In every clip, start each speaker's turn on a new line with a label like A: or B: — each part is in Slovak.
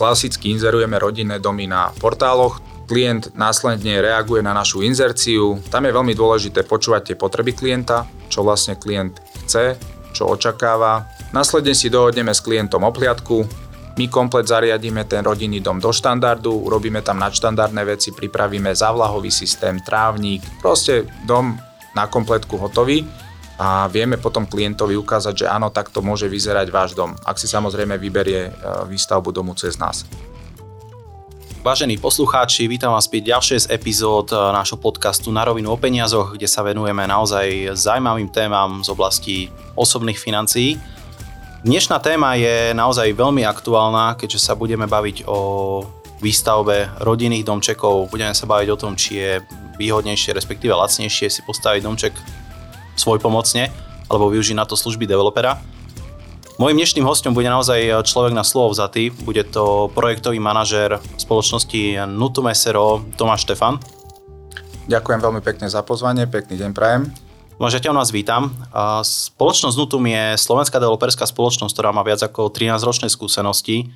A: klasicky inzerujeme rodinné domy na portáloch, klient následne reaguje na našu inzerciu. Tam je veľmi dôležité počúvať tie potreby klienta, čo vlastne klient chce, čo očakáva. Následne si dohodneme s klientom opliadku, my komplet zariadíme ten rodinný dom do štandardu, urobíme tam nadštandardné veci, pripravíme závlahový systém, trávnik, proste dom na kompletku hotový a vieme potom klientovi ukázať, že áno, takto môže vyzerať váš dom, ak si samozrejme vyberie e, výstavbu domu cez nás.
B: Vážení poslucháči, vítam vás pri ďalšej z epizód e, nášho podcastu Na rovinu o peniazoch, kde sa venujeme naozaj zaujímavým témam z oblasti osobných financií. Dnešná téma je naozaj veľmi aktuálna, keďže sa budeme baviť o výstavbe rodinných domčekov. Budeme sa baviť o tom, či je výhodnejšie, respektíve lacnejšie si postaviť domček svojpomocne alebo využiť na to služby developera. Mojím dnešným hostom bude naozaj človek na slovo vzatý. Bude to projektový manažér spoločnosti Nutum SRO Tomáš Štefan.
A: Ďakujem veľmi pekne za pozvanie, pekný deň prajem.
B: Môžete u nás vítam. Spoločnosť Nutum je slovenská developerská spoločnosť, ktorá má viac ako 13 ročné skúsenosti.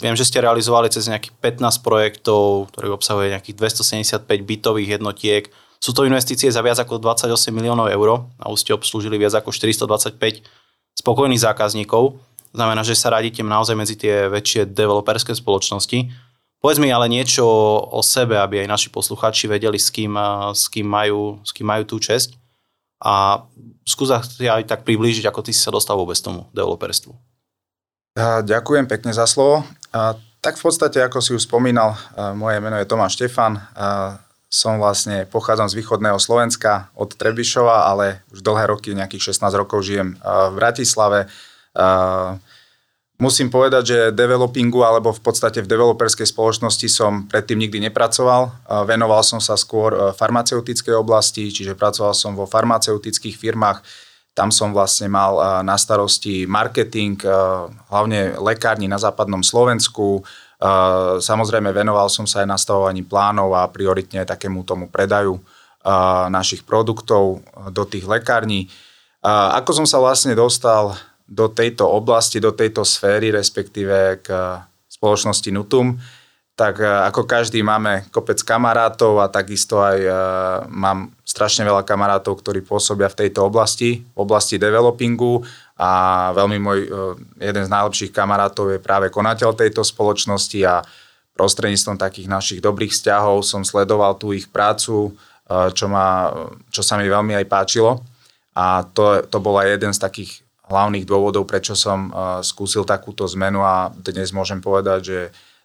B: Viem, že ste realizovali cez nejakých 15 projektov, ktorý obsahuje nejakých 275 bytových jednotiek, sú to investície za viac ako 28 miliónov eur a už ste obslúžili viac ako 425 spokojných zákazníkov. Znamená, že sa radíte naozaj medzi tie väčšie developerské spoločnosti. Povedz mi ale niečo o sebe, aby aj naši posluchači vedeli, s kým, s kým, majú, s kým majú tú česť. A skús si aj tak priblížiť, ako ty si sa dostal vôbec tomu developerstvu.
A: Ďakujem pekne za slovo. Tak v podstate, ako si už spomínal, moje meno je Tomáš Štefan som vlastne, pochádzam z východného Slovenska, od Trebišova, ale už dlhé roky, nejakých 16 rokov žijem v Bratislave. Musím povedať, že developingu alebo v podstate v developerskej spoločnosti som predtým nikdy nepracoval. Venoval som sa skôr farmaceutickej oblasti, čiže pracoval som vo farmaceutických firmách. Tam som vlastne mal na starosti marketing, hlavne lekárni na západnom Slovensku, Samozrejme, venoval som sa aj nastavovaní plánov a prioritne takému tomu predaju našich produktov do tých lekární. Ako som sa vlastne dostal do tejto oblasti, do tejto sféry, respektíve k spoločnosti Nutum, tak ako každý máme kopec kamarátov a takisto aj mám strašne veľa kamarátov, ktorí pôsobia v tejto oblasti, v oblasti developingu a veľmi môj e, jeden z najlepších kamarátov je práve konateľ tejto spoločnosti a prostredníctvom takých našich dobrých vzťahov som sledoval tú ich prácu, e, čo, ma, čo sa mi veľmi aj páčilo. A to, to bol aj jeden z takých hlavných dôvodov, prečo som e, skúsil takúto zmenu a dnes môžem povedať, že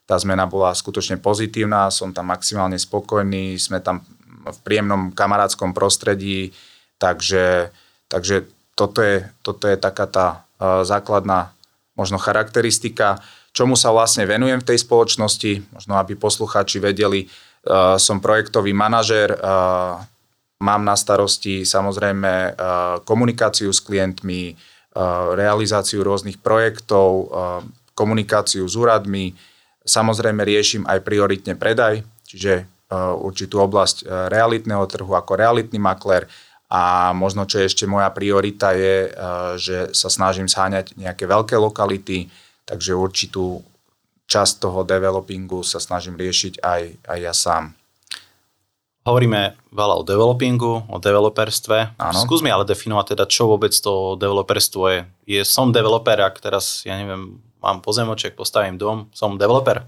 A: tá zmena bola skutočne pozitívna, som tam maximálne spokojný, sme tam v príjemnom kamarátskom prostredí, takže, takže toto je, toto je taká tá uh, základná možno charakteristika, čomu sa vlastne venujem v tej spoločnosti, možno aby poslucháči vedeli, uh, som projektový manažér, uh, mám na starosti samozrejme komunikáciu s klientmi, realizáciu rôznych projektov, komunikáciu s úradmi, samozrejme riešim aj prioritne predaj, čiže určitú oblasť realitného trhu ako realitný makler, a možno, čo je ešte moja priorita, je, eh, že sa snažím zháňať nejaké veľké lokality, takže určitú časť toho developingu sa snažím riešiť aj, aj ja sám.
B: Hovoríme veľa o developingu, o developerstve. Áno. Skús mi ale definovať teda, čo vôbec to developerstvo je. je. Som developer, ak teraz, ja neviem, mám pozemoček, postavím dom, som developer?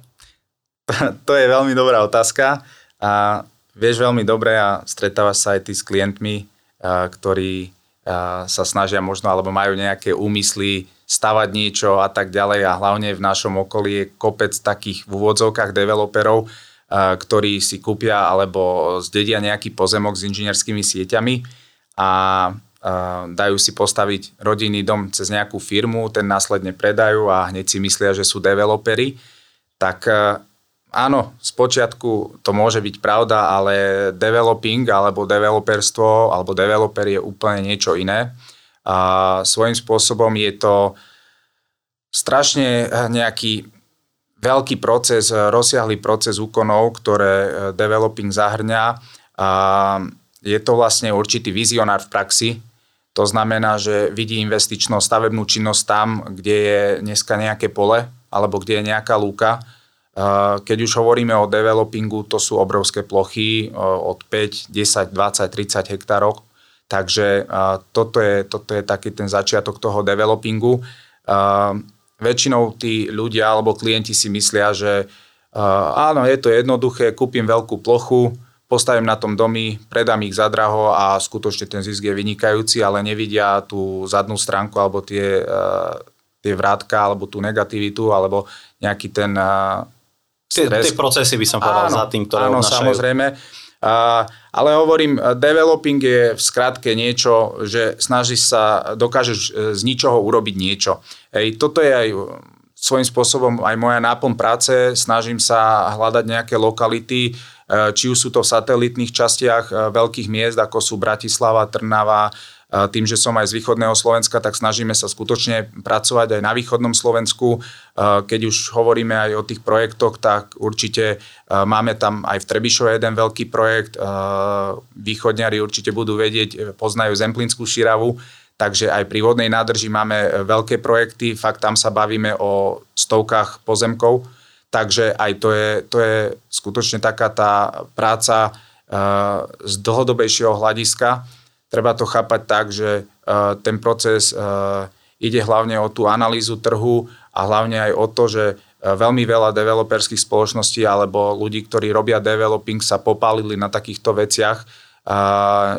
A: to je veľmi dobrá otázka a vieš veľmi dobre a stretávaš sa aj ty s klientmi, ktorí sa snažia možno alebo majú nejaké úmysly stavať niečo a tak ďalej. A hlavne v našom okolí je kopec takých v úvodzovkách developerov, ktorí si kúpia alebo zdedia nejaký pozemok s inžinierskými sieťami a dajú si postaviť rodinný dom cez nejakú firmu, ten následne predajú a hneď si myslia, že sú developery, tak áno, z počiatku to môže byť pravda, ale developing alebo developerstvo alebo developer je úplne niečo iné. A svojím spôsobom je to strašne nejaký veľký proces, rozsiahlý proces úkonov, ktoré e, developing zahrňa. A je to vlastne určitý vizionár v praxi. To znamená, že vidí investičnú stavebnú činnosť tam, kde je dneska nejaké pole, alebo kde je nejaká lúka. Keď už hovoríme o developingu, to sú obrovské plochy od 5, 10, 20, 30 hektárov. Takže toto je, toto je taký ten začiatok toho developingu. Väčšinou tí ľudia alebo klienti si myslia, že áno, je to jednoduché, kúpim veľkú plochu, postavím na tom domy, predám ich za draho a skutočne ten zisk je vynikajúci, ale nevidia tú zadnú stránku alebo tie, tie vrátka alebo tú negativitu alebo nejaký ten.
B: Tie, tie procesy by som povedal áno, za tým, ktoré
A: Áno, odnášajú. samozrejme. Uh, ale hovorím, developing je v skratke niečo, že snaží sa, dokážeš e, z ničoho urobiť niečo. Hej, toto je aj svojím spôsobom aj moja náplň práce. Snažím sa hľadať nejaké lokality, e, či už sú to v satelitných častiach e, veľkých miest, ako sú Bratislava, Trnava, tým, že som aj z východného Slovenska, tak snažíme sa skutočne pracovať aj na východnom Slovensku. Keď už hovoríme aj o tých projektoch, tak určite máme tam aj v Trebišove jeden veľký projekt. Východňari určite budú vedieť, poznajú Zemplínskú širavu, takže aj pri vodnej nádrži máme veľké projekty. Fakt tam sa bavíme o stovkách pozemkov. Takže aj to je, to je skutočne taká tá práca z dlhodobejšieho hľadiska Treba to chápať tak, že uh, ten proces uh, ide hlavne o tú analýzu trhu a hlavne aj o to, že uh, veľmi veľa developerských spoločností alebo ľudí, ktorí robia developing, sa popálili na takýchto veciach,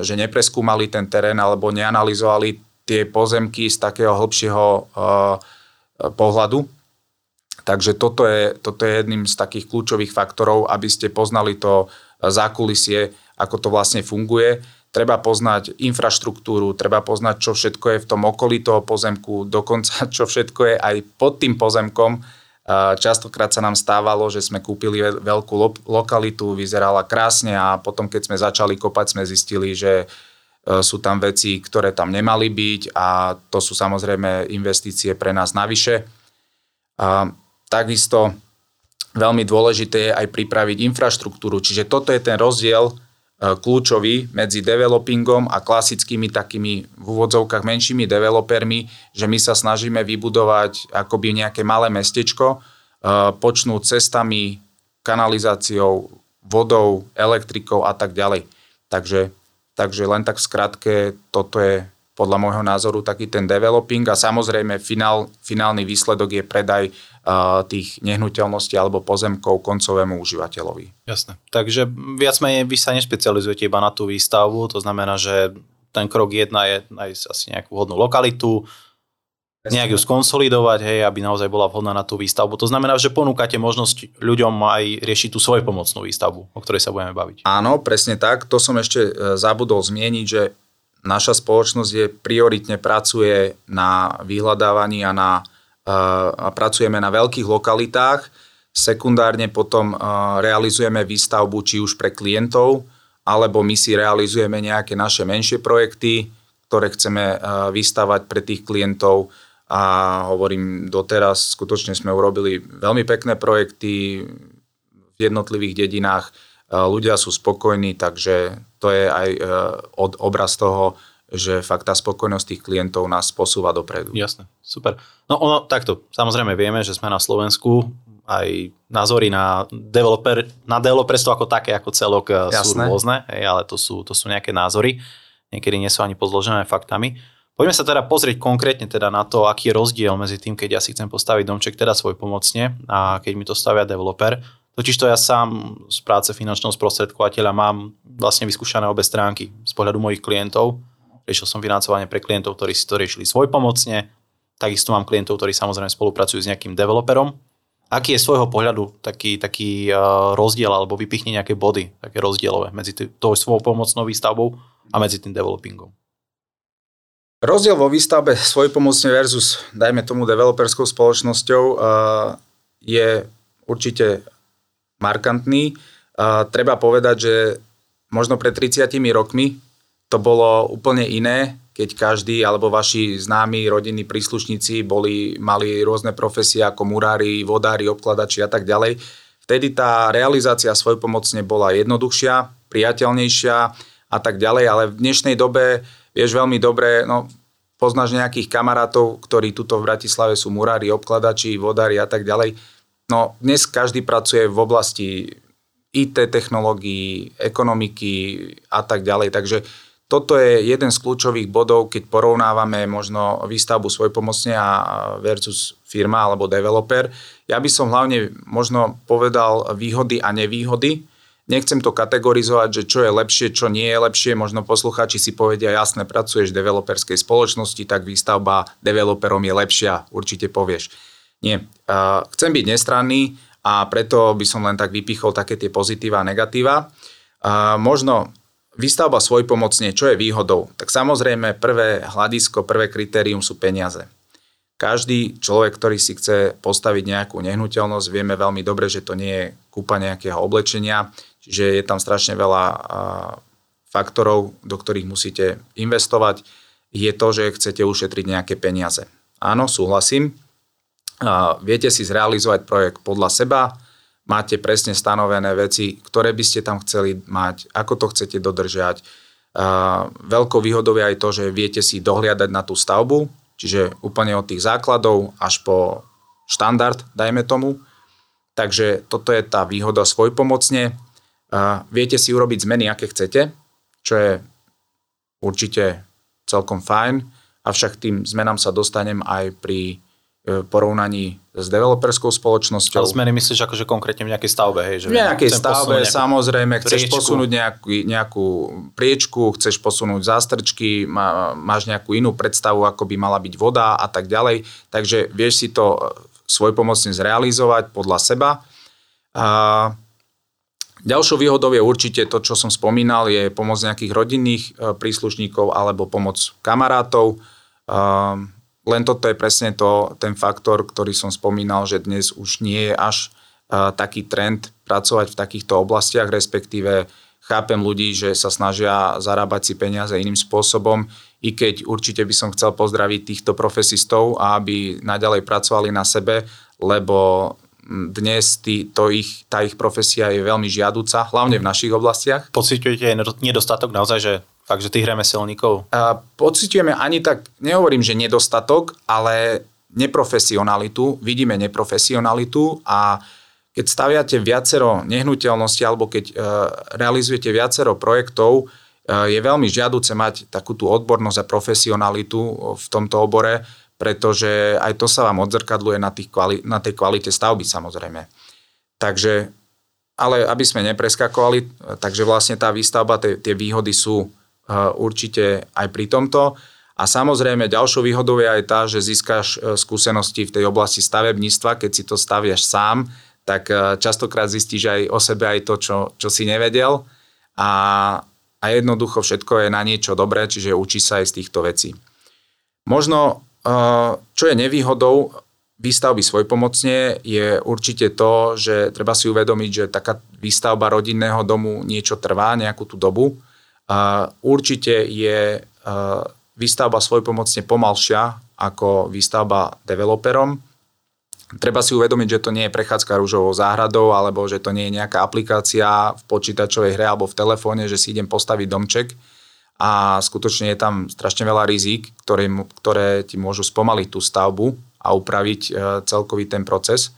A: že nepreskúmali ten terén alebo neanalizovali tie pozemky z takého hĺbšieho pohľadu. Takže toto je, toto je jedným z takých kľúčových faktorov, aby ste poznali to zákulisie, ako to vlastne funguje treba poznať infraštruktúru, treba poznať, čo všetko je v tom okolí toho pozemku, dokonca čo všetko je aj pod tým pozemkom. Častokrát sa nám stávalo, že sme kúpili veľkú lo- lokalitu, vyzerala krásne a potom, keď sme začali kopať, sme zistili, že e, sú tam veci, ktoré tam nemali byť a to sú samozrejme investície pre nás navyše. A takisto veľmi dôležité je aj pripraviť infraštruktúru, čiže toto je ten rozdiel kľúčový medzi developingom a klasickými takými v úvodzovkách menšími developermi, že my sa snažíme vybudovať akoby nejaké malé mestečko, e, počnúť cestami, kanalizáciou, vodou, elektrikou a tak ďalej. Takže, takže len tak v skratke, toto je podľa môjho názoru taký ten developing a samozrejme finál, finálny výsledok je predaj tých nehnuteľností alebo pozemkov koncovému užívateľovi.
B: Jasné. Takže viac menej vy sa nešpecializujete iba na tú výstavbu, to znamená, že ten krok jedna je nájsť asi nejakú vhodnú lokalitu, nejak ju skonsolidovať, hej, aby naozaj bola vhodná na tú výstavbu. To znamená, že ponúkate možnosť ľuďom aj riešiť tú svoju pomocnú výstavbu, o ktorej sa budeme baviť.
A: Áno, presne tak. To som ešte e, zabudol zmieniť, že naša spoločnosť je prioritne pracuje na vyhľadávaní a na a pracujeme na veľkých lokalitách. Sekundárne potom realizujeme výstavbu či už pre klientov, alebo my si realizujeme nejaké naše menšie projekty, ktoré chceme vystavať pre tých klientov. A hovorím, doteraz skutočne sme urobili veľmi pekné projekty v jednotlivých dedinách. Ľudia sú spokojní, takže to je aj obraz toho, že fakt tá spokojnosť tých klientov nás posúva dopredu.
B: Jasné, super. No ono takto, samozrejme vieme, že sme na Slovensku, aj názory na developer, na developerstvo ako také, ako celok eh, Jasné. sú rôzne, hej, ale to sú, to sú nejaké názory, niekedy nie sú ani podložené faktami. Poďme sa teda pozrieť konkrétne teda na to, aký je rozdiel medzi tým, keď ja si chcem postaviť domček teda svoj pomocne a keď mi to stavia developer. Totiž to ja sám z práce finančného sprostredkovateľa mám vlastne vyskúšané obe stránky z pohľadu mojich klientov riešil som financovanie pre klientov, ktorí si to riešili svojpomocne, takisto mám klientov, ktorí samozrejme spolupracujú s nejakým developerom. Aký je svojho pohľadu taký, taký uh, rozdiel, alebo vypichne nejaké body, také rozdielové medzi tou svojou pomocnou výstavbou a medzi tým developingom?
A: Rozdiel vo výstavbe svojpomocne versus, dajme tomu, developerskou spoločnosťou uh, je určite markantný. Uh, treba povedať, že možno pred 30 rokmi to bolo úplne iné, keď každý alebo vaši známi rodinní príslušníci boli, mali rôzne profesie ako murári, vodári, obkladači a tak ďalej. Vtedy tá realizácia svojpomocne bola jednoduchšia, priateľnejšia a tak ďalej, ale v dnešnej dobe vieš veľmi dobre, no poznáš nejakých kamarátov, ktorí tuto v Bratislave sú murári, obkladači, vodári a tak ďalej. No dnes každý pracuje v oblasti IT technológií, ekonomiky a tak ďalej. Takže toto je jeden z kľúčových bodov, keď porovnávame možno výstavbu svojpomocne a versus firma alebo developer. Ja by som hlavne možno povedal výhody a nevýhody Nechcem to kategorizovať, že čo je lepšie, čo nie je lepšie. Možno poslucháči si povedia, jasne, pracuješ v developerskej spoločnosti, tak výstavba developerom je lepšia, určite povieš. Nie. Chcem byť nestranný a preto by som len tak vypichol také tie pozitíva a negatíva. Možno výstavba svojpomocne, čo je výhodou? Tak samozrejme prvé hľadisko, prvé kritérium sú peniaze. Každý človek, ktorý si chce postaviť nejakú nehnuteľnosť, vieme veľmi dobre, že to nie je kúpa nejakého oblečenia, Čiže je tam strašne veľa faktorov, do ktorých musíte investovať. Je to, že chcete ušetriť nejaké peniaze. Áno, súhlasím. Viete si zrealizovať projekt podľa seba, máte presne stanovené veci, ktoré by ste tam chceli mať, ako to chcete dodržať. Veľkou výhodou je aj to, že viete si dohliadať na tú stavbu, čiže úplne od tých základov až po štandard, dajme tomu. Takže toto je tá výhoda svojpomocne. Viete si urobiť zmeny, aké chcete, čo je určite celkom fajn, avšak tým zmenám sa dostanem aj pri porovnaní s developerskou spoločnosťou.
B: Ale zmeny myslíš akože konkrétne v nejakej stavbe, hej?
A: Že v nejakej stavbe, samozrejme, priečku. chceš posunúť nejakú, nejakú priečku, chceš posunúť zástrčky, má, máš nejakú inú predstavu, ako by mala byť voda a tak ďalej. Takže vieš si to svojpomocne zrealizovať podľa seba. A Ďalšou výhodou je určite to, čo som spomínal, je pomoc nejakých rodinných e, príslušníkov alebo pomoc kamarátov. Ehm, len toto je presne to, ten faktor, ktorý som spomínal, že dnes už nie je až e, taký trend pracovať v takýchto oblastiach, respektíve chápem ľudí, že sa snažia zarábať si peniaze iným spôsobom, i keď určite by som chcel pozdraviť týchto profesistov aby naďalej pracovali na sebe, lebo dnes tý, to ich, tá ich profesia je veľmi žiaduca, hlavne v našich oblastiach.
B: Pociťujete nedostatok naozaj, že fakt, že tých remeselníkov?
A: A pociťujeme ani tak, nehovorím, že nedostatok, ale neprofesionalitu, vidíme neprofesionalitu a keď staviate viacero nehnuteľností alebo keď e, realizujete viacero projektov, e, je veľmi žiaduce mať takú tú odbornosť a profesionalitu v tomto obore, pretože aj to sa vám odzrkadluje na, tých kvali- na tej kvalite stavby samozrejme. Takže, ale aby sme nepreskakovali, takže vlastne tá výstavba, tie, tie výhody sú určite aj pri tomto. A samozrejme ďalšou výhodou je aj tá, že získaš uh, skúsenosti v tej oblasti stavebníctva, keď si to staviaš sám, tak uh, častokrát zistíš aj o sebe aj to, čo, čo si nevedel. A, a jednoducho všetko je na niečo dobré, čiže učí sa aj z týchto vecí. Možno čo je nevýhodou výstavby svojpomocne je určite to, že treba si uvedomiť, že taká výstavba rodinného domu niečo trvá, nejakú tú dobu. Určite je výstavba svojpomocne pomalšia ako výstavba developerom. Treba si uvedomiť, že to nie je prechádzka rúžovou záhradou, alebo že to nie je nejaká aplikácia v počítačovej hre alebo v telefóne, že si idem postaviť domček a skutočne je tam strašne veľa rizík, ktoré, ktoré ti môžu spomaliť tú stavbu a upraviť e, celkový ten proces.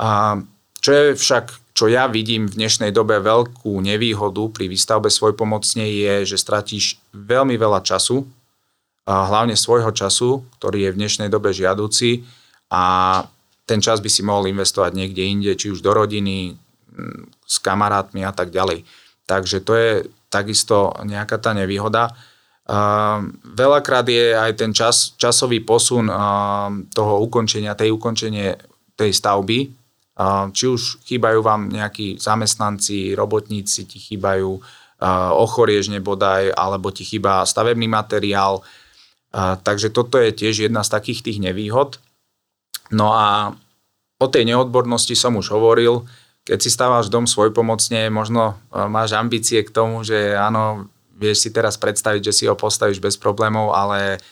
A: A čo je však, čo ja vidím v dnešnej dobe veľkú nevýhodu pri výstavbe svojpomocne je, že stratíš veľmi veľa času, hlavne svojho času, ktorý je v dnešnej dobe žiaduci a ten čas by si mohol investovať niekde inde, či už do rodiny, s kamarátmi a tak ďalej. Takže to je takisto nejaká tá nevýhoda. Uh, veľakrát je aj ten čas, časový posun uh, toho ukončenia, tej ukončenie tej stavby. Uh, či už chýbajú vám nejakí zamestnanci, robotníci, ti chýbajú uh, ochoriežne bodaj, alebo ti chýba stavebný materiál. Uh, takže toto je tiež jedna z takých tých nevýhod. No a o tej neodbornosti som už hovoril keď si stávaš dom svojpomocne, možno máš ambície k tomu, že áno, vieš si teraz predstaviť, že si ho postavíš bez problémov, ale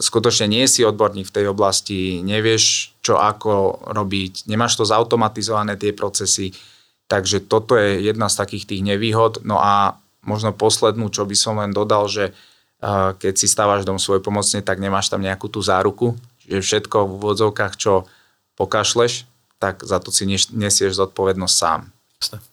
A: skutočne nie si odborník v tej oblasti, nevieš čo ako robiť, nemáš to zautomatizované tie procesy, takže toto je jedna z takých tých nevýhod. No a možno poslednú, čo by som len dodal, že keď si stávaš dom svoj pomocne, tak nemáš tam nejakú tú záruku, že všetko v úvodzovkách, čo pokašleš, tak za to si nesieš zodpovednosť sám.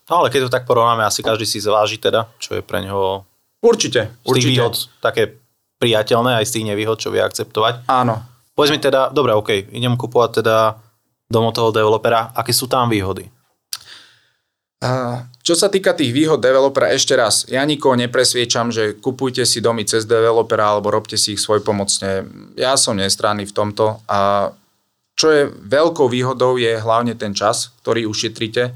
B: No ale keď to tak porovnáme, asi každý si zváži teda, čo je pre neho
A: určite,
B: z tých určite. výhod také priateľné, aj z tých nevýhod, čo vie akceptovať.
A: Áno.
B: Povedz mi teda, dobre, OK, idem kupovať teda dom od toho developera, aké sú tam výhody?
A: Čo sa týka tých výhod developera, ešte raz, ja nikoho nepresviečam, že kupujte si domy cez developera alebo robte si ich svoj pomocne. Ja som nestranný v tomto a čo je veľkou výhodou je hlavne ten čas, ktorý ušetríte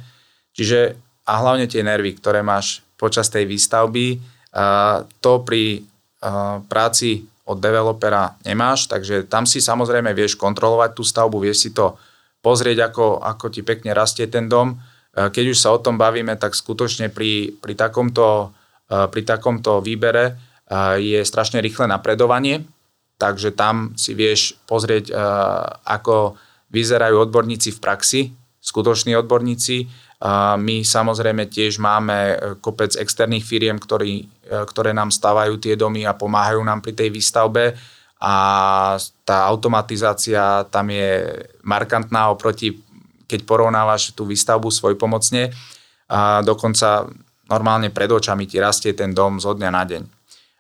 A: Čiže a hlavne tie nervy, ktoré máš počas tej výstavby, a to pri práci od developera nemáš, takže tam si samozrejme vieš kontrolovať tú stavbu, vieš si to pozrieť, ako, ako ti pekne rastie ten dom. Keď už sa o tom bavíme, tak skutočne pri, pri, takomto, pri takomto výbere je strašne rýchle napredovanie, takže tam si vieš pozrieť, ako vyzerajú odborníci v praxi, skutoční odborníci, my samozrejme tiež máme e, kopec externých firiem, ktorý, e, ktoré nám stavajú tie domy a pomáhajú nám pri tej výstavbe a tá automatizácia tam je markantná oproti, keď porovnávaš tú výstavbu svojpomocne a dokonca normálne pred očami ti rastie ten dom zo dňa na deň.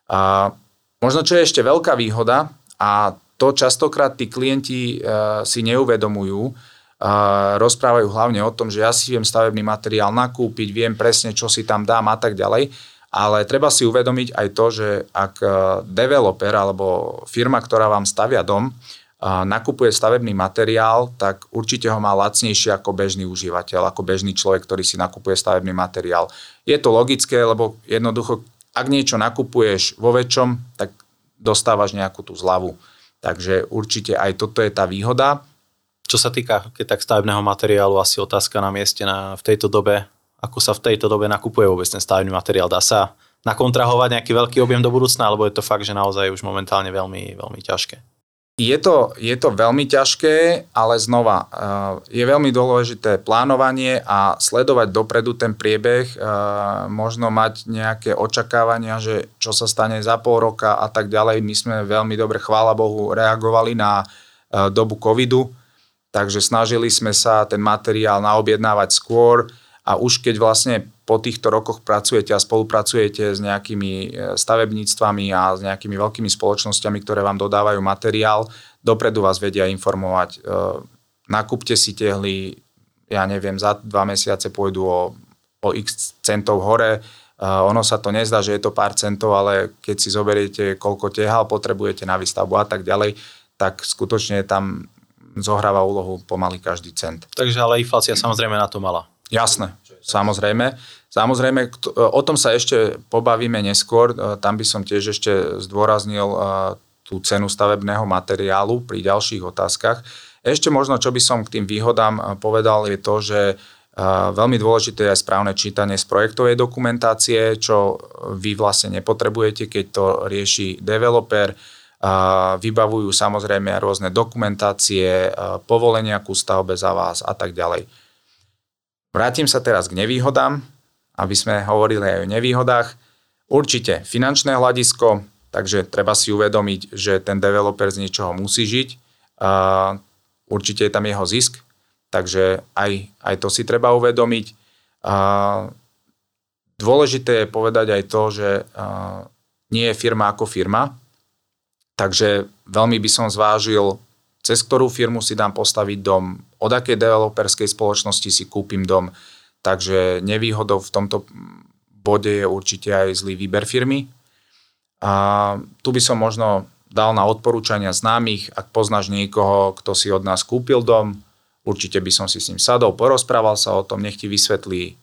A: A možno čo je ešte veľká výhoda a to častokrát tí klienti e, si neuvedomujú, rozprávajú hlavne o tom, že ja si viem stavebný materiál nakúpiť, viem presne, čo si tam dám a tak ďalej. Ale treba si uvedomiť aj to, že ak e, developer alebo firma, ktorá vám stavia dom, nakupuje stavebný materiál, tak určite ho má lacnejšie ako bežný užívateľ, ako bežný človek, ktorý si nakupuje stavebný materiál. Je to logické, lebo jednoducho, ak niečo nakupuješ vo väčšom, tak dostávaš nejakú tú zľavu. Takže určite aj toto je tá výhoda.
B: Čo sa týka keď tak stavebného materiálu, asi otázka na mieste na, v tejto dobe, ako sa v tejto dobe nakupuje vôbec ten stavebný materiál. Dá sa nakontrahovať nejaký veľký objem do budúcna, alebo je to fakt, že naozaj už momentálne veľmi, veľmi ťažké?
A: Je to, je to veľmi ťažké, ale znova, eh, je veľmi dôležité plánovanie a sledovať dopredu ten priebeh, eh, možno mať nejaké očakávania, že čo sa stane za pol roka a tak ďalej. My sme veľmi dobre, chvála Bohu, reagovali na eh, dobu covidu, takže snažili sme sa ten materiál naobjednávať skôr a už keď vlastne po týchto rokoch pracujete a spolupracujete s nejakými e, stavebníctvami a s nejakými veľkými spoločnosťami, ktoré vám dodávajú materiál, dopredu vás vedia informovať. E, nakúpte si tehly, ja neviem, za dva mesiace pôjdu o, o x centov hore, e, ono sa to nezdá, že je to pár centov, ale keď si zoberiete, koľko tehal potrebujete na výstavbu a tak ďalej, tak skutočne tam zohráva úlohu pomaly každý cent.
B: Takže ale inflácia samozrejme na to mala.
A: Jasné, samozrejme. Samozrejme, o tom sa ešte pobavíme neskôr. E, tam by som tiež ešte zdôraznil e, tú cenu stavebného materiálu pri ďalších otázkach. Ešte možno, čo by som k tým výhodám e, povedal, je to, že veľmi dôležité je aj správne čítanie z projektovej dokumentácie, čo vy vlastne nepotrebujete, keď to rieši developer vybavujú samozrejme rôzne dokumentácie, povolenia ku stavbe za vás a tak ďalej. Vrátim sa teraz k nevýhodám, aby sme hovorili aj o nevýhodách. Určite finančné hľadisko, takže treba si uvedomiť, že ten developer z niečoho musí žiť. Určite je tam jeho zisk, takže aj, aj to si treba uvedomiť. Dôležité je povedať aj to, že nie je firma ako firma, Takže veľmi by som zvážil, cez ktorú firmu si dám postaviť dom, od akej developerskej spoločnosti si kúpim dom. Takže nevýhodou v tomto bode je určite aj zlý výber firmy. A tu by som možno dal na odporúčania známych, ak poznáš niekoho, kto si od nás kúpil dom, určite by som si s ním sadol, porozprával sa o tom, nech ti vysvetlí,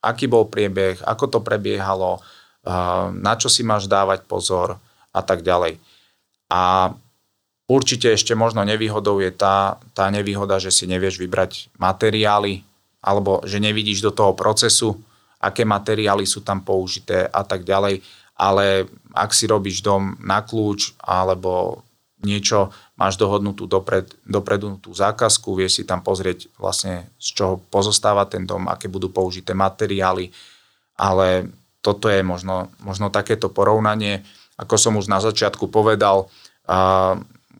A: aký bol priebeh, ako to prebiehalo, na čo si máš dávať pozor a tak ďalej. A určite ešte možno nevýhodou je tá, tá nevýhoda, že si nevieš vybrať materiály alebo že nevidíš do toho procesu, aké materiály sú tam použité a tak ďalej. Ale ak si robíš dom na kľúč alebo niečo, máš dohodnutú dopred, dopredu tú zákazku, vieš si tam pozrieť vlastne z čoho pozostáva ten dom, aké budú použité materiály, ale toto je možno, možno takéto porovnanie ako som už na začiatku povedal,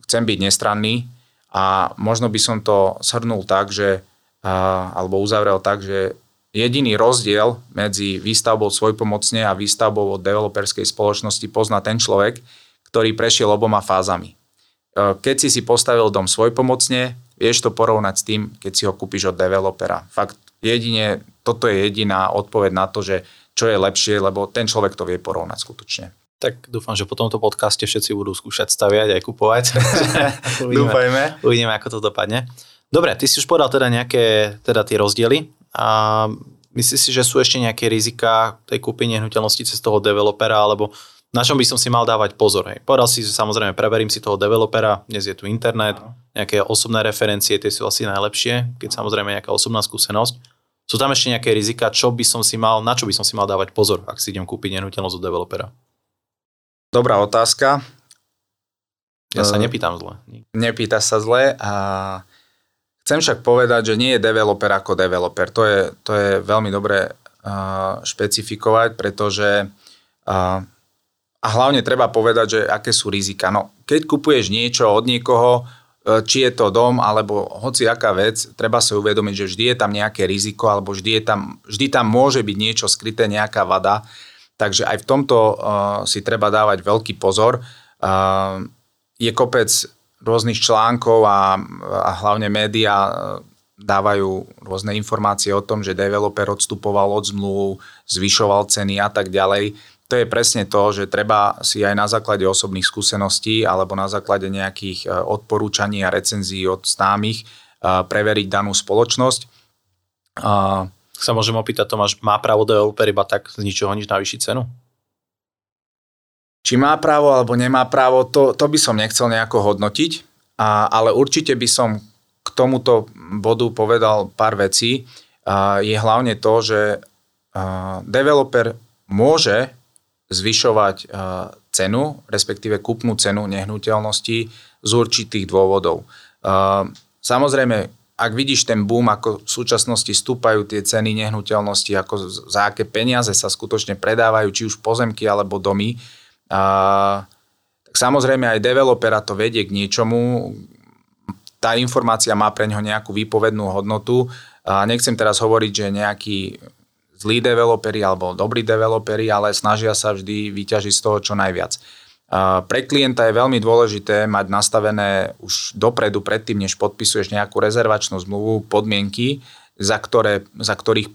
A: chcem byť nestranný a možno by som to shrnul tak, že, alebo uzavrel tak, že jediný rozdiel medzi výstavbou svojpomocne a výstavbou od developerskej spoločnosti pozná ten človek, ktorý prešiel oboma fázami. Keď si si postavil dom svojpomocne, vieš to porovnať s tým, keď si ho kúpiš od developera. Fakt jedine, toto je jediná odpoveď na to, že čo je lepšie, lebo ten človek to vie porovnať skutočne.
B: Tak dúfam, že po tomto podcaste všetci budú skúšať staviať aj kupovať.
A: uvidíme, Dúfajme.
B: Uvidíme, ako to dopadne. Dobre, ty si už povedal teda nejaké teda tie rozdiely. A myslíš si, že sú ešte nejaké rizika tej kúpy nehnuteľnosti cez toho developera, alebo na čom by som si mal dávať pozor? Hej. Povedal si, že samozrejme preverím si toho developera, dnes je tu internet, nejaké osobné referencie, tie sú asi najlepšie, keď samozrejme nejaká osobná skúsenosť. Sú tam ešte nejaké rizika, čo by som si mal, na čo by som si mal dávať pozor, ak si idem kúpiť nehnuteľnosť od developera?
A: Dobrá otázka.
B: Ja sa eh, nepýtam zle.
A: Nepýtaš sa zle a chcem však povedať, že nie je developer ako developer. To je, to je veľmi dobre uh, špecifikovať, pretože uh, a hlavne treba povedať, že aké sú rizika. No, keď kupuješ niečo od niekoho, či je to dom alebo hoci aká vec, treba sa uvedomiť, že vždy je tam nejaké riziko alebo vždy, je tam, vždy tam môže byť niečo skryté, nejaká vada Takže aj v tomto uh, si treba dávať veľký pozor. Uh, je kopec rôznych článkov a, a hlavne médiá uh, dávajú rôzne informácie o tom, že developer odstupoval od zmluv, zvyšoval ceny a tak ďalej. To je presne to, že treba si aj na základe osobných skúseností alebo na základe nejakých uh, odporúčaní a recenzií od známych uh, preveriť danú spoločnosť.
B: Sa môžem opýtať, Tomáš, má právo developer iba tak z ničoho nič navýšiť cenu?
A: Či má právo alebo nemá právo, to, to by som nechcel nejako hodnotiť, a, ale určite by som k tomuto bodu povedal pár vecí. A, je hlavne to, že a, developer môže zvyšovať cenu, respektíve kúpnu cenu nehnuteľnosti z určitých dôvodov. Samozrejme, ak vidíš ten boom, ako v súčasnosti stúpajú tie ceny nehnuteľnosti, ako za aké peniaze sa skutočne predávajú, či už pozemky alebo domy, a, tak samozrejme aj developera to vedie k niečomu, tá informácia má pre neho nejakú výpovednú hodnotu. A nechcem teraz hovoriť, že nejakí zlí developeri alebo dobrí developeri, ale snažia sa vždy vyťažiť z toho čo najviac. Pre klienta je veľmi dôležité mať nastavené už dopredu, predtým, než podpisuješ nejakú rezervačnú zmluvu, podmienky, za, ktoré, za ktorých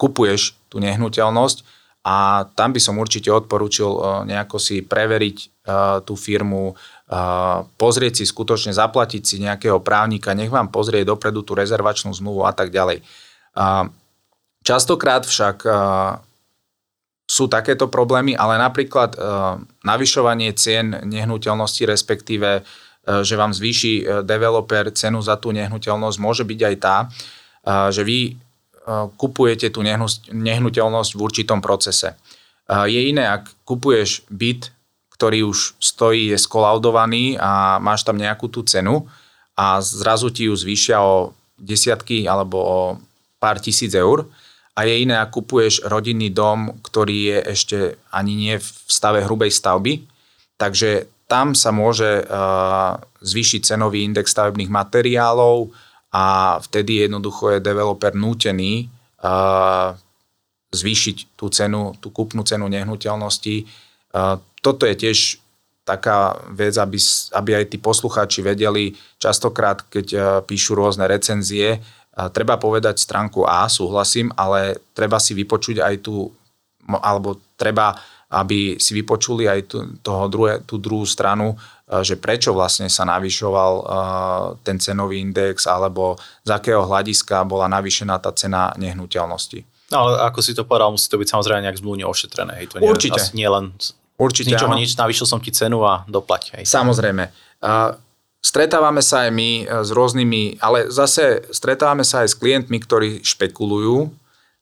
A: kupuješ tú nehnuteľnosť a tam by som určite odporúčil e, nejako si preveriť e, tú firmu, e, pozrieť si skutočne, zaplatiť si nejakého právnika, nech vám pozrie dopredu tú rezervačnú zmluvu a tak ďalej. Častokrát však sú takéto problémy, ale napríklad e, navyšovanie cien nehnuteľnosti, respektíve, e, že vám zvýši e, developer cenu za tú nehnuteľnosť, môže byť aj tá, že vy kupujete tú nehnuteľnosť v určitom procese. Je iné, ak kupuješ byt, ktorý už stojí, je skolaudovaný a máš tam nejakú tú cenu a zrazu ti ju zvýšia o desiatky alebo o pár tisíc eur, a je iné, ak kupuješ rodinný dom, ktorý je ešte ani nie v stave hrubej stavby. Takže tam sa môže uh, zvýšiť cenový index stavebných materiálov a vtedy jednoducho je developer nútený uh, zvýšiť tú cenu, tú kúpnu cenu nehnuteľnosti. Uh, toto je tiež taká vec, aby, aby aj tí poslucháči vedeli, častokrát, keď píšu rôzne recenzie, treba povedať stránku A, súhlasím, ale treba si vypočuť aj tú, alebo treba, aby si vypočuli aj tú, toho druhé, tú druhú stranu, e, že prečo vlastne sa navyšoval e, ten cenový index, alebo z akého hľadiska bola navýšená tá cena nehnuteľnosti.
B: No ale ako si to povedal, musí to byť samozrejme nejak zmluvne ošetrené. Hej, to nie,
A: Určite.
B: Nie len
A: Určite,
B: z ničoho nič, navýšil som ti cenu a doplať. Hej.
A: Samozrejme. Uh, Stretávame sa aj my e, s rôznymi, ale zase stretávame sa aj s klientmi, ktorí špekulujú.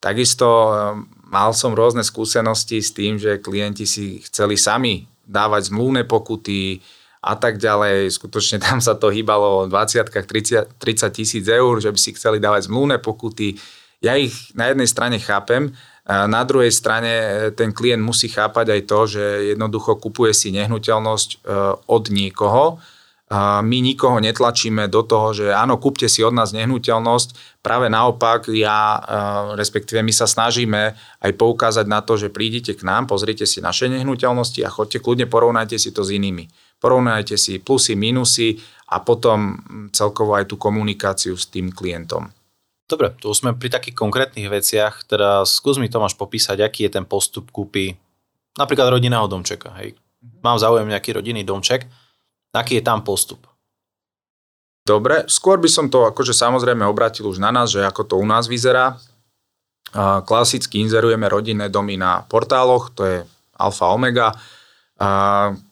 A: Takisto e, mal som rôzne skúsenosti s tým, že klienti si chceli sami dávať zmluvné pokuty a tak ďalej. Skutočne tam sa to hýbalo o 20 30 tisíc eur, že by si chceli dávať zmluvné pokuty. Ja ich na jednej strane chápem, Na druhej strane ten klient musí chápať aj to, že jednoducho kupuje si nehnuteľnosť od niekoho, my nikoho netlačíme do toho, že áno, kúpte si od nás nehnuteľnosť. Práve naopak, ja, respektíve my sa snažíme aj poukázať na to, že prídite k nám, pozrite si naše nehnuteľnosti a chodte kľudne, porovnajte si to s inými. Porovnajte si plusy, minusy a potom celkovo aj tú komunikáciu s tým klientom.
B: Dobre, tu sme pri takých konkrétnych veciach, teda skús mi Tomáš popísať, aký je ten postup kúpy napríklad rodinného domčeka. Hej. Mám záujem nejaký rodinný domček, Aký je tam postup?
A: Dobre, skôr by som to akože samozrejme obratil už na nás, že ako to u nás vyzerá. Klasicky inzerujeme rodinné domy na portáloch, to je alfa omega.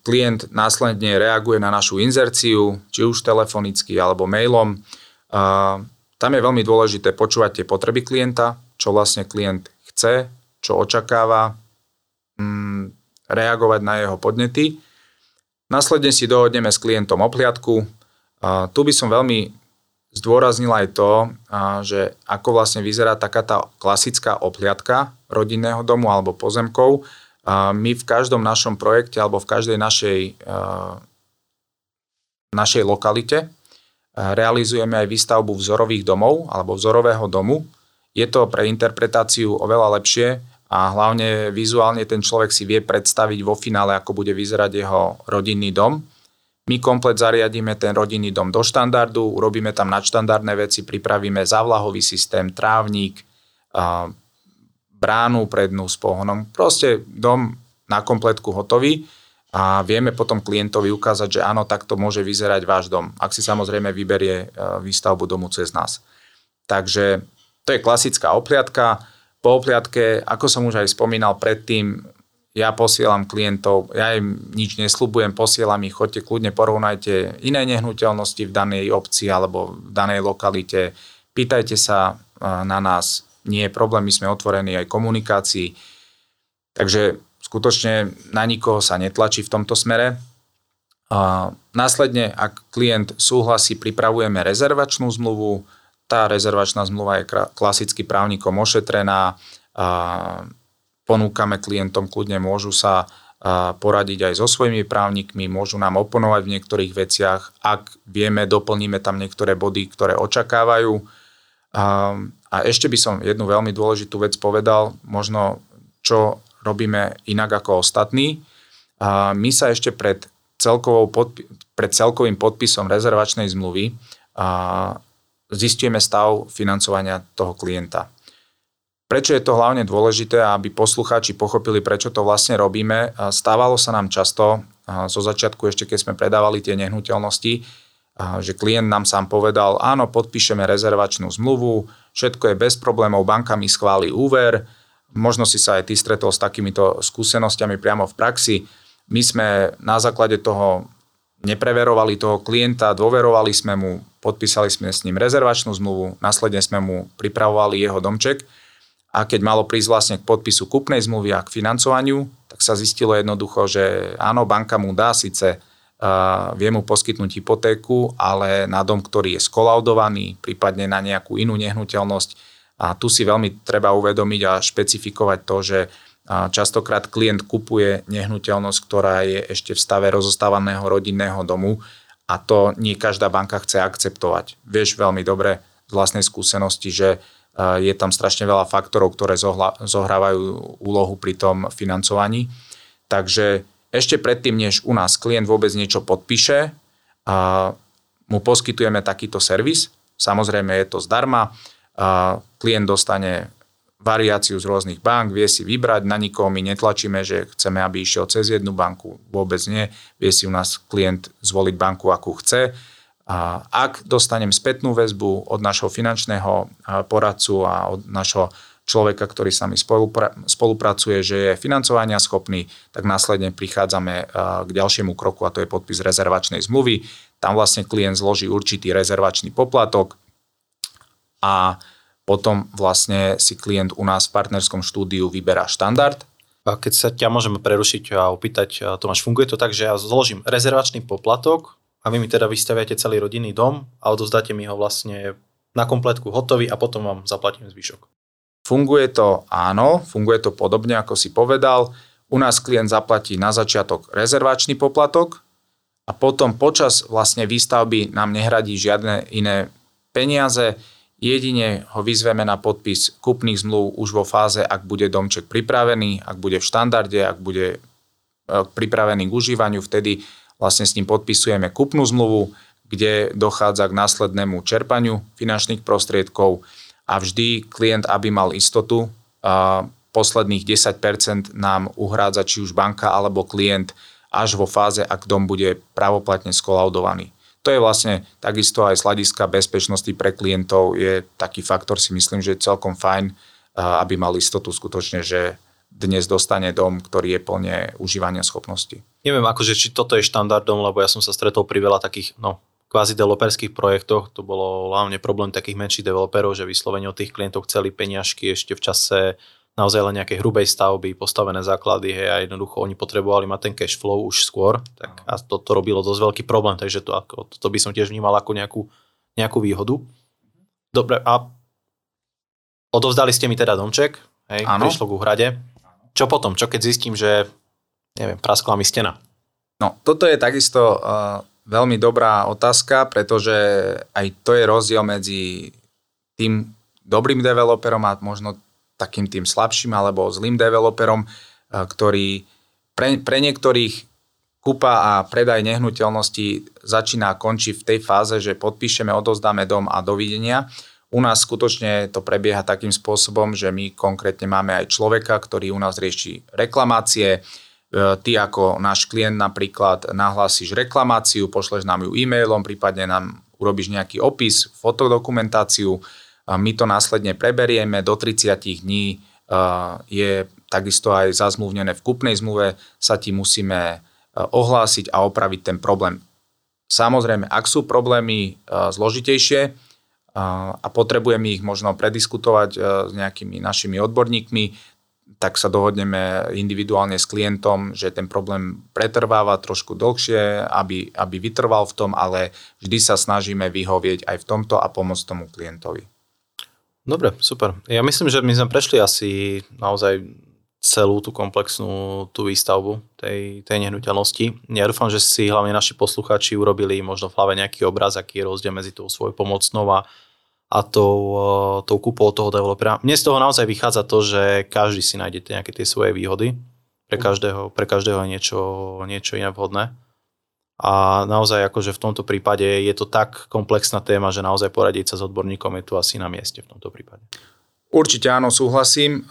A: Klient následne reaguje na našu inzerciu, či už telefonicky alebo mailom. Tam je veľmi dôležité počúvať tie potreby klienta, čo vlastne klient chce, čo očakáva, mm, reagovať na jeho podnety Následne si dohodneme s klientom opliadku. A tu by som veľmi zdôraznil aj to, že ako vlastne vyzerá taká tá klasická opliadka rodinného domu alebo pozemkov. My v každom našom projekte alebo v každej našej, našej lokalite realizujeme aj výstavbu vzorových domov alebo vzorového domu. Je to pre interpretáciu oveľa lepšie, a hlavne vizuálne ten človek si vie predstaviť vo finále, ako bude vyzerať jeho rodinný dom. My komplet zariadíme ten rodinný dom do štandardu, urobíme tam nadštandardné veci, pripravíme závlahový systém, trávnik, bránu prednú s pohonom. Proste dom na kompletku hotový a vieme potom klientovi ukázať, že áno, takto môže vyzerať váš dom, ak si samozrejme vyberie výstavbu domu cez nás. Takže to je klasická opliadka po opliadke, ako som už aj spomínal predtým, ja posielam klientov, ja im nič nesľubujem, posielam ich, chodte kľudne, porovnajte iné nehnuteľnosti v danej obci alebo v danej lokalite, pýtajte sa na nás, nie je problém, my sme otvorení aj komunikácii. Takže skutočne na nikoho sa netlačí v tomto smere. A následne, ak klient súhlasí, pripravujeme rezervačnú zmluvu, tá rezervačná zmluva je klasicky právnikom ošetrená. Ponúkame klientom, kľudne môžu sa poradiť aj so svojimi právnikmi, môžu nám oponovať v niektorých veciach. Ak vieme, doplníme tam niektoré body, ktoré očakávajú. A ešte by som jednu veľmi dôležitú vec povedal, možno čo robíme inak ako ostatní. My sa ešte pred, celkovou podpi- pred celkovým podpisom rezervačnej zmluvy zistujeme stav financovania toho klienta. Prečo je to hlavne dôležité, aby poslucháči pochopili, prečo to vlastne robíme? Stávalo sa nám často, zo začiatku ešte keď sme predávali tie nehnuteľnosti, že klient nám sám povedal, áno, podpíšeme rezervačnú zmluvu, všetko je bez problémov, banka mi schváli úver, možno si sa aj ty stretol s takýmito skúsenostiami priamo v praxi. My sme na základe toho nepreverovali toho klienta, dôverovali sme mu, podpísali sme s ním rezervačnú zmluvu, následne sme mu pripravovali jeho domček a keď malo prísť vlastne k podpisu kupnej zmluvy a k financovaniu, tak sa zistilo jednoducho, že áno, banka mu dá síce uh, vie mu poskytnúť hypotéku, ale na dom, ktorý je skolaudovaný, prípadne na nejakú inú nehnuteľnosť. A tu si veľmi treba uvedomiť a špecifikovať to, že Častokrát klient kupuje nehnuteľnosť, ktorá je ešte v stave rozostávaného rodinného domu a to nie každá banka chce akceptovať. Vieš veľmi dobre z vlastnej skúsenosti, že je tam strašne veľa faktorov, ktoré zohrávajú úlohu pri tom financovaní. Takže ešte predtým, než u nás klient vôbec niečo podpíše, mu poskytujeme takýto servis. Samozrejme je to zdarma. Klient dostane variáciu z rôznych bank, vie si vybrať, na nikoho my netlačíme, že chceme, aby išiel cez jednu banku, vôbec nie, vie si u nás klient zvoliť banku, akú chce. A ak dostanem spätnú väzbu od našho finančného poradcu a od našho človeka, ktorý sa mi spolupra- spolupracuje, že je financovania schopný, tak následne prichádzame k ďalšiemu kroku a to je podpis rezervačnej zmluvy. Tam vlastne klient zloží určitý rezervačný poplatok a potom vlastne si klient u nás v partnerskom štúdiu vyberá štandard.
B: A keď sa ťa môžeme prerušiť a opýtať, Tomáš, funguje to tak, že ja zložím rezervačný poplatok a vy mi teda vystaviate celý rodinný dom a odozdáte mi ho vlastne na kompletku hotový a potom vám zaplatím zvyšok.
A: Funguje to áno, funguje to podobne, ako si povedal. U nás klient zaplatí na začiatok rezervačný poplatok a potom počas vlastne výstavby nám nehradí žiadne iné peniaze. Jedine ho vyzveme na podpis kúpnych zmluv už vo fáze, ak bude domček pripravený, ak bude v štandarde, ak bude e, pripravený k užívaniu, vtedy vlastne s ním podpisujeme kúpnu zmluvu, kde dochádza k následnému čerpaniu finančných prostriedkov a vždy klient, aby mal istotu, a posledných 10% nám uhrádza či už banka alebo klient až vo fáze, ak dom bude pravoplatne skolaudovaný. To je vlastne takisto aj z hľadiska bezpečnosti pre klientov je taký faktor, si myslím, že je celkom fajn, aby mal istotu skutočne, že dnes dostane dom, ktorý je plne užívania schopnosti.
B: Neviem, akože či toto je štandardom, lebo ja som sa stretol pri veľa takých, no kvázi developerských projektoch, to bolo hlavne problém takých menších developerov, že vyslovene od tých klientov chceli peňažky ešte v čase naozaj len nejakej hrubej stavby, postavené základy hej, a jednoducho oni potrebovali mať ten cash flow už skôr tak, a to, to robilo dosť veľký problém, takže to, ako, to by som tiež vnímal ako nejakú, nejakú výhodu. Dobre, a odovzdali ste mi teda domček, hej, ano. prišlo k úhrade. Čo potom? Čo keď zistím, že neviem, praskla mi stena?
A: No, toto je takisto uh, Veľmi dobrá otázka, pretože aj to je rozdiel medzi tým dobrým developerom a možno takým tým slabším alebo zlým developerom, eh, ktorý pre, pre niektorých kúpa a predaj nehnuteľnosti začína a končí v tej fáze, že podpíšeme, odozdáme dom a dovidenia. U nás skutočne to prebieha takým spôsobom, že my konkrétne máme aj človeka, ktorý u nás rieši reklamácie, E, ty ako náš klient napríklad nahlásiš reklamáciu, pošleš nám ju e-mailom, prípadne nám urobíš nejaký opis, fotodokumentáciu, my to následne preberieme, do 30 dní e, je takisto aj zazmluvnené v kupnej zmluve, sa ti musíme e, ohlásiť a opraviť ten problém. Samozrejme, ak sú problémy zložitejšie a potrebujeme ich možno prediskutovať s nejakými našimi odborníkmi, tak sa dohodneme individuálne s klientom, že ten problém pretrváva trošku dlhšie, aby, aby vytrval v tom, ale vždy sa snažíme vyhovieť aj v tomto a pomôcť tomu klientovi.
B: Dobre, super. Ja myslím, že my sme prešli asi naozaj celú tú komplexnú tú výstavbu tej, tej nehnuteľnosti. Ja dúfam, že si hlavne naši posluchači urobili možno v hlave nejaký obraz, aký je rozdiel medzi tou svojou pomocnou a a tou, eh, tou kúpou toho developera. Mne z toho naozaj vychádza to, že každý si nájde nejaké tie svoje výhody. Pre každého, pre každého je niečo, niečo iné vhodné. A naozaj akože v tomto prípade je to tak komplexná téma, že naozaj poradiť sa s odborníkom je tu asi na mieste v tomto prípade.
A: Určite áno, súhlasím.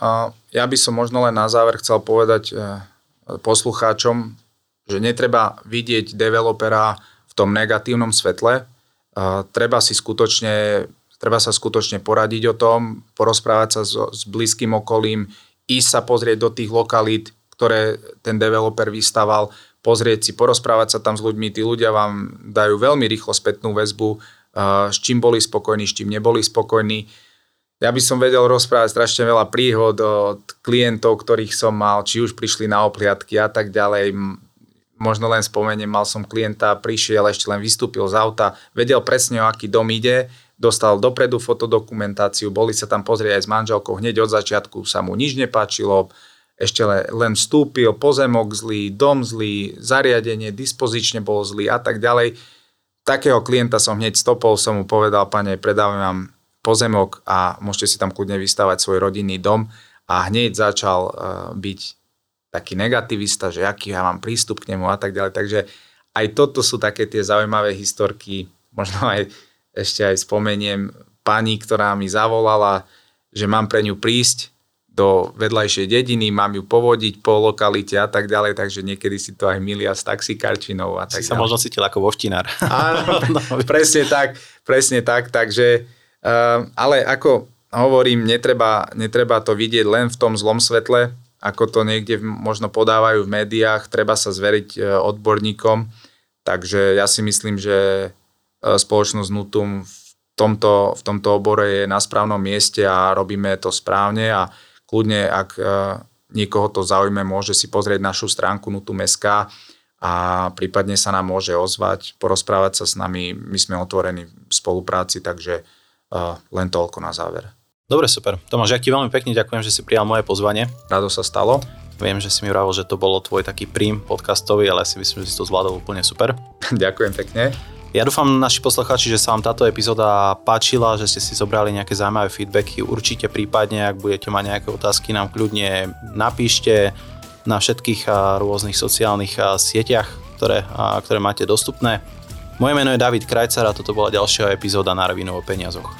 A: Ja by som možno len na záver chcel povedať eh, poslucháčom, že netreba vidieť developera v tom negatívnom svetle. Treba si skutočne Treba sa skutočne poradiť o tom, porozprávať sa s, s blízkym okolím, ísť sa pozrieť do tých lokalít, ktoré ten developer vystaval, pozrieť si, porozprávať sa tam s ľuďmi. Tí ľudia vám dajú veľmi rýchlo spätnú väzbu, s čím boli spokojní, s čím neboli spokojní. Ja by som vedel rozprávať strašne veľa príhod od klientov, ktorých som mal, či už prišli na opliadky a tak ďalej. Možno len spomeniem, mal som klienta, prišiel, ešte len vystúpil z auta, vedel presne, o aký dom ide, dostal dopredu fotodokumentáciu, boli sa tam pozrieť aj s manželkou, hneď od začiatku sa mu nič nepáčilo, ešte len vstúpil, pozemok zlý, dom zlý, zariadenie dispozične bol zlý a tak ďalej. Takého klienta som hneď stopol, som mu povedal, pane, predávam vám pozemok a môžete si tam kľudne vystavať svoj rodinný dom a hneď začal uh, byť taký negativista, že aký ja mám prístup k nemu a tak ďalej. Takže aj toto sú také tie zaujímavé historky, možno aj ešte aj spomeniem pani, ktorá mi zavolala, že mám pre ňu prísť do vedľajšej dediny, mám ju povodiť po lokalite a tak ďalej, takže niekedy si to aj milia s taxikarčinou a tak
B: si ďalej. sa možno cítil ako voštinár.
A: Áno, no. presne tak, presne tak, takže, uh, ale ako hovorím, netreba, netreba to vidieť len v tom zlom svetle, ako to niekde možno podávajú v médiách, treba sa zveriť uh, odborníkom, takže ja si myslím, že E, spoločnosť Nutum v tomto, v tomto obore je na správnom mieste a robíme to správne a kľudne, ak e, niekoho to zaujme, môže si pozrieť našu stránku Nutum.sk a prípadne sa nám môže ozvať, porozprávať sa s nami. My sme otvorení v spolupráci, takže e, len toľko na záver.
B: Dobre, super. Tomáš, ja ti veľmi pekne ďakujem, že si prijal moje pozvanie.
A: Rado sa stalo.
B: Viem, že si mi vravil, že to bolo tvoj taký prím podcastový, ale si myslím, že si to zvládol úplne super.
A: ďakujem pekne.
B: Ja dúfam, naši poslucháči, že sa vám táto epizóda páčila, že ste si zobrali nejaké zaujímavé feedbacky. Určite prípadne, ak budete mať nejaké otázky, nám kľudne napíšte na všetkých rôznych sociálnych sieťach, ktoré, ktoré máte dostupné. Moje meno je David Krajcar a toto bola ďalšia epizóda na Ravinu o peniazoch.